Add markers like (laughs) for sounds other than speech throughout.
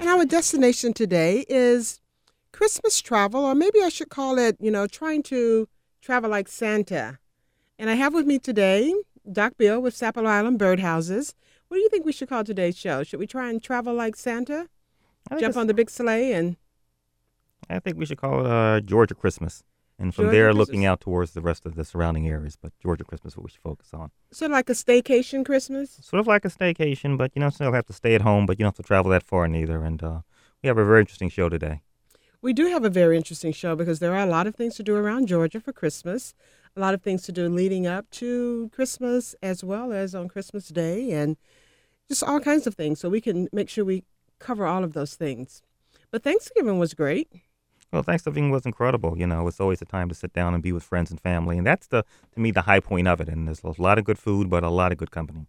And our destination today is Christmas travel, or maybe I should call it, you know, trying to travel like Santa. And I have with me today Doc Bill with Sapelo Island Birdhouses. What do you think we should call today's show? Should we try and travel like Santa? Jump on the big sleigh and I think we should call it uh, Georgia Christmas. And from Georgia there, Christmas. looking out towards the rest of the surrounding areas. But Georgia Christmas what we should focus on. sort of like a staycation Christmas? Sort of like a staycation, but you don't still have to stay at home, but you don't have to travel that far neither. And uh, we have a very interesting show today. We do have a very interesting show because there are a lot of things to do around Georgia for Christmas, a lot of things to do leading up to Christmas as well as on Christmas Day, and just all kinds of things. So we can make sure we cover all of those things. But Thanksgiving was great. Well, Thanksgiving was incredible. You know, it's always a time to sit down and be with friends and family. And that's, the to me, the high point of it. And there's a lot of good food, but a lot of good company.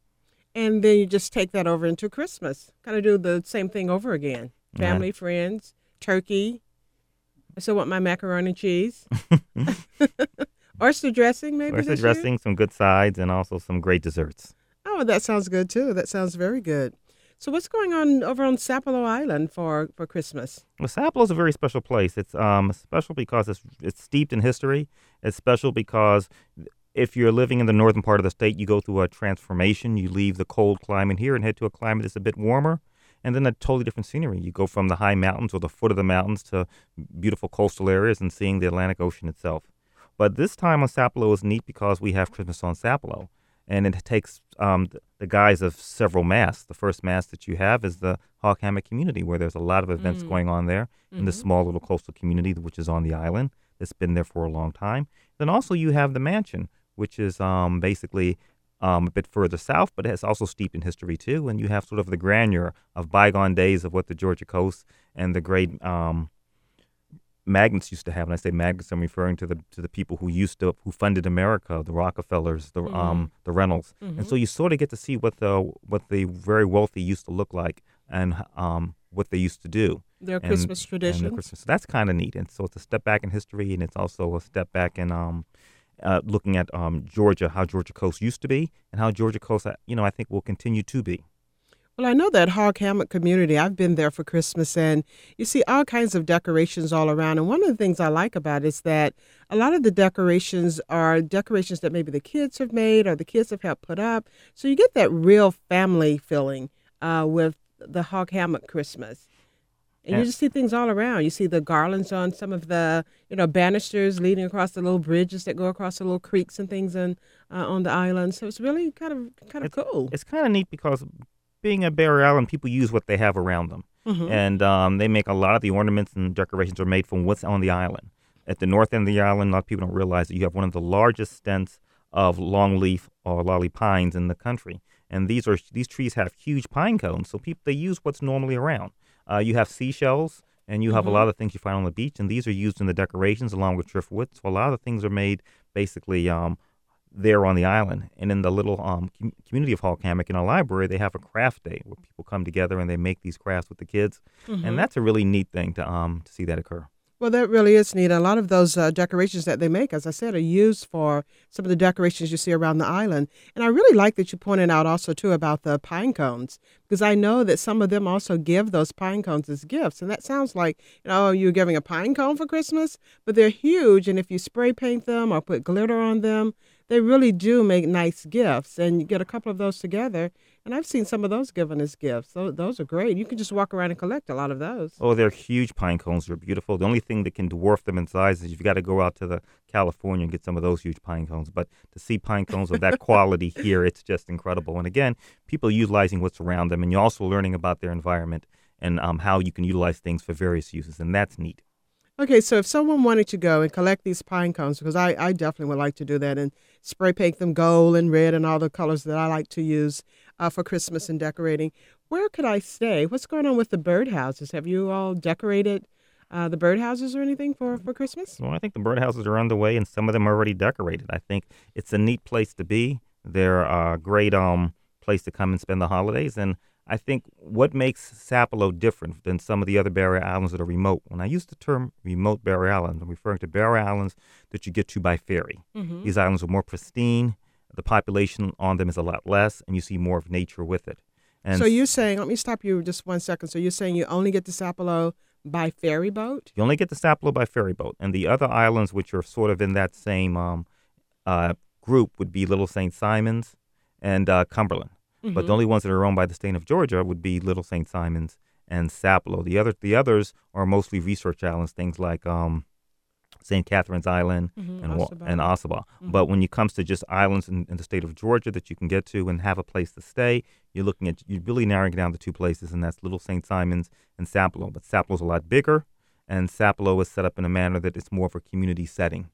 And then you just take that over into Christmas. Kind of do the same thing over again. Yeah. Family, friends, turkey. I still want my macaroni and cheese. (laughs) (laughs) Oyster dressing, maybe. Oyster this year? dressing, some good sides, and also some great desserts. Oh, that sounds good too. That sounds very good. So, what's going on over on Sapelo Island for for Christmas? Well, Sapelo is a very special place. It's um special because it's it's steeped in history. It's special because if you're living in the northern part of the state, you go through a transformation. You leave the cold climate here and head to a climate that's a bit warmer, and then a totally different scenery. You go from the high mountains or the foot of the mountains to beautiful coastal areas and seeing the Atlantic Ocean itself. But this time on Sapelo is neat because we have Christmas on Sapelo, and it takes um, the guise of several masks. The first mask that you have is the Hog Hammock community, where there's a lot of events going on there in the small little coastal community, which is on the island. That's been there for a long time. Then also you have the mansion, which is um, basically um, a bit further south, but it's also steeped in history too. And you have sort of the grandeur of bygone days of what the Georgia coast and the great um, magnates used to have. And I say magnates, I'm referring to the to the people who used to who funded America, the Rockefellers, the um, the Reynolds. And so you sort of get to see what the what the very wealthy used to look like and um, what they used to do. Their And- Christmas traditions. Christmas. That's kind of neat. And so it's a step back in history, and it's also a step back in um, uh, looking at um, Georgia, how Georgia Coast used to be, and how Georgia Coast, uh, you know, I think will continue to be. Well, I know that Hog Hammock community. I've been there for Christmas, and you see all kinds of decorations all around. And one of the things I like about it is that a lot of the decorations are decorations that maybe the kids have made or the kids have helped put up. So you get that real family feeling uh, with the Hog Hammock Christmas. And you just see things all around. You see the garlands on some of the, you know, banisters leading across the little bridges that go across the little creeks and things and uh, on the island. So it's really kind of kind of cool. It's kind of neat because being a barrier island, people use what they have around them. Mhm. And um, they make a lot of the ornaments and decorations are made from what's on the island. At the north end of the island, a lot of people don't realize that you have one of the largest stands of longleaf or lolly pines in the country. And these are these trees have huge pine cones, so people they use what's normally around. Uh, you have seashells, and you have a lot of things you find on the beach, and these are used in the decorations along with driftwood. So a lot of the things are made basically um, there on the island. And in the little um, com- community of Hammock in our library, they have a craft day where people come together and they make these crafts with the kids, and that's a really neat thing to um to see that occur. Well, that really is neat. A lot of those uh, decorations that they make, as I said, are used for some of the decorations you see around the island. And I really like that you pointed out also too about the pine cones because I know that some of them also give those pine cones as gifts, and that sounds like you know you're giving a pine cone for Christmas, but they're huge, and if you spray paint them or put glitter on them, they really do make nice gifts. And you get a couple of those together, and I've seen some of those given as gifts. Those, those are great. You can just walk around and collect a lot of those. Oh, they're huge pine cones. They're beautiful. The only thing that can dwarf them in size is you've got to go out to the California and get some of those huge pine cones. But to see pine cones of that (laughs) quality here, it's just incredible. And again, people utilizing what's around them, and you're also learning about their environment and um, how you can utilize things for various uses, and that's neat. Okay, so if someone wanted to go and collect these pine cones, because I, I definitely would like to do that and spray paint them gold and red and all the colors that I like to use, uh, for Christmas and decorating. Where could I stay? What's going on with the birdhouses? Have you all decorated uh, the birdhouses or anything for, for Christmas? Well, I think the birdhouses are underway, and some of them are already decorated. I think it's a neat place to be. They're a great um, place to come and spend the holidays, and I think what makes Sapelo different than some of the other barrier islands that are remote. When I use the term remote barrier islands, I'm referring to barrier islands that you get to by ferry. Mm-hmm. These islands are more pristine. The population on them is a lot less, and you see more of nature with it. And so you're saying, let me stop you just one second. So you're saying you only get to Sapelo by ferry boat? You only get to Sapelo by ferry boat, and the other islands, which are sort of in that same um, uh, group, would be Little St. Simons and uh, Cumberland. Mm-hmm. But the only ones that are owned by the state of Georgia would be Little St. Simons and Sapelo. The other, the others are mostly research islands, things like um, St. Catherine's Island Mhm, and Ossabaw. and Ossabaw. Mhm. But when it comes to just islands in, in the state of Georgia that you can get to and have a place to stay, you're looking at you're really narrowing down to two places, and that's Little St. Simons and Sapelo. But Sapelo's a lot bigger, and Sapelo is set up in a manner that it's more of a community setting.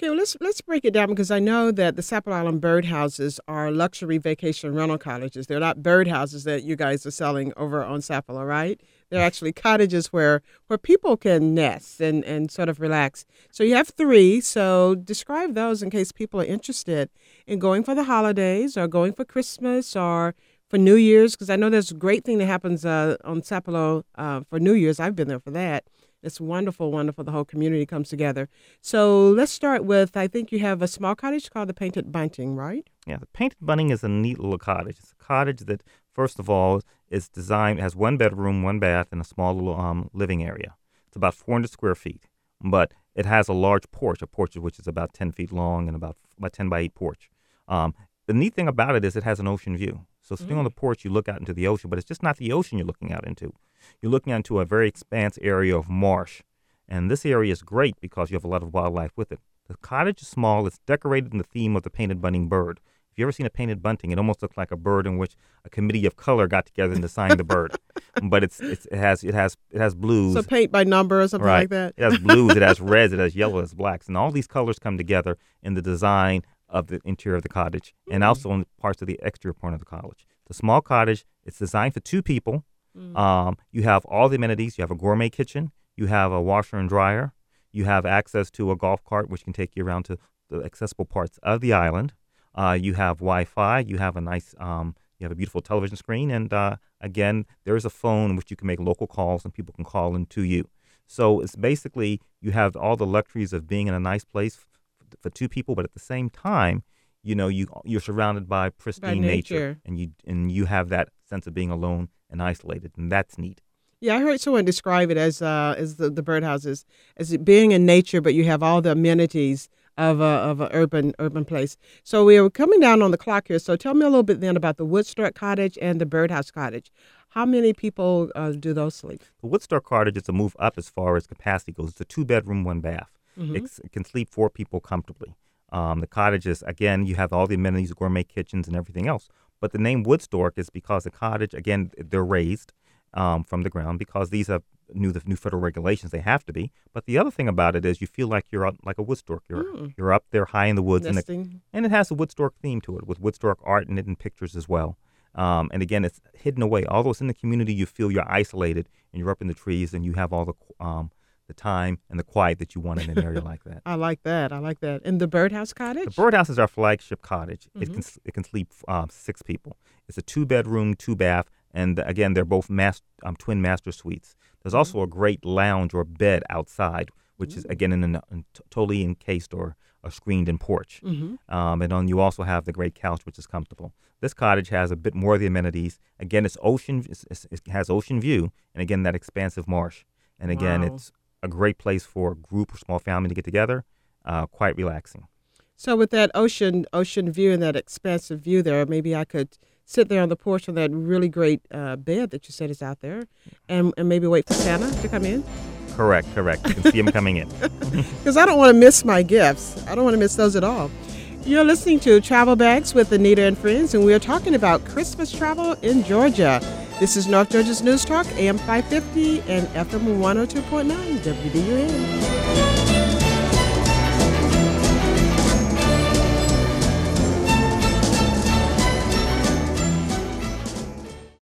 Okay, well, let's let's break it down because I know that the Sapelo Island birdhouses are luxury vacation rental cottages. They're not birdhouses that you guys are selling over on Sapelo, right? They're actually cottages where where people can nest and, and sort of relax. So you have three. So describe those in case people are interested in going for the holidays or going for Christmas or for New Year's because I know there's a great thing that happens uh, on Sapelo uh, for New Year's. I've been there for that. It's wonderful, wonderful. The whole community comes together. So let's start with I think you have a small cottage called the Painted Bunting, right? Yeah, the Painted Bunting is a neat little cottage. It's a cottage that, first of all, is designed has one bedroom, one bath, and a small little um, living area. It's about 400 square feet, but it has a large porch, a porch which is about 10 feet long and about a 10 by 8 porch. Um, the neat thing about it is it has an ocean view. So sitting on the porch, you look out into the ocean, but it's just not the ocean you're looking out into. You're looking into a very expanse area of marsh, and this area is great because you have a lot of wildlife with it. The cottage is small. It's decorated in the theme of the painted bunting bird. If you ever seen a painted bunting, it almost looks like a bird in which a committee of color got together and designed the bird. (laughs) But it's, it's it has it has it has blues. So paint by number or something right. like that. It has blues. it has (laughs) reds. It has yellow. It has blacks, and all these colors come together in the design of the interior of the cottage, and mm-hmm. also in parts of the exterior part of the cottage. The small cottage. It's designed for two people. Um, you have all the amenities. You have a gourmet kitchen. You have a washer and dryer. You have access to a golf cart, which can take you around to the accessible parts of the island. Uh, you have Wi-Fi. You have a nice, um, you have a beautiful television screen, and uh, again, there is a phone in which you can make local calls, and people can call in to you. So it's basically you have all the luxuries of being in a nice place f- for two people, but at the same time, you know, you you're surrounded by pristine nature. and you and you have that sense of being alone and isolated, and that's neat. Yeah, I heard someone describe it as uh, as the, the birdhouses as it being in nature, but you have all the amenities of a of an urban urban place. So we are coming down on the clock here. So tell me a little bit then about the Woodstock Cottage and the Birdhouse Cottage. How many people uh, do those sleep? The Woodstock Cottage is a move up as far as capacity goes. It's a two bedroom, one bath. It's, it can sleep four people comfortably. Um, the cottage is, again, you have all the amenities, gourmet kitchens, and everything else. But the name Woodstock is because the cottage, again, they're raised um, from the ground because these are new the new federal regulations. They have to be. But the other thing about it is you feel like you're out, like a Woodstock. You're you're up there high in the woods, and it, and it has a Woodstock theme to it with Woodstock art in it and pictures as well. Um, and again, it's hidden away. Although it's in the community, you feel you're isolated and you're up in the trees and you have all the um, the time and the quiet that you want in an area like that. (laughs) I like that. I like that. And the Birdhouse Cottage. The birdhouse is our flagship cottage. It can it can sleep um, six people. It's a two bedroom, two bath, and again they're both mas- um, twin master suites. There's also a great lounge or bed outside, which is again in a t- totally encased or, or screened in porch. Mm-hmm. Um, and then you also have the great couch, which is comfortable. This cottage has a bit more of the amenities. Again, it's ocean. It's, it's, it has ocean view, and again that expansive marsh. And again, Wow. it's a great place for a group or small family to get together. Uh, quite relaxing. So with that ocean ocean view and that expansive view there, maybe I could sit there on the porch on that really great uh, bed that you said is out there, and, and maybe wait for Santa to come in. Correct, correct. You can see him coming in. (laughs) Because I don't want to miss my gifts. I don't want to miss those at all. You're listening to Travel Bags with Annita and Friends, and we're talking about Christmas travel in Georgia. This is North Georgia's News Talk, AM 550 and FM 102.9 WDUN.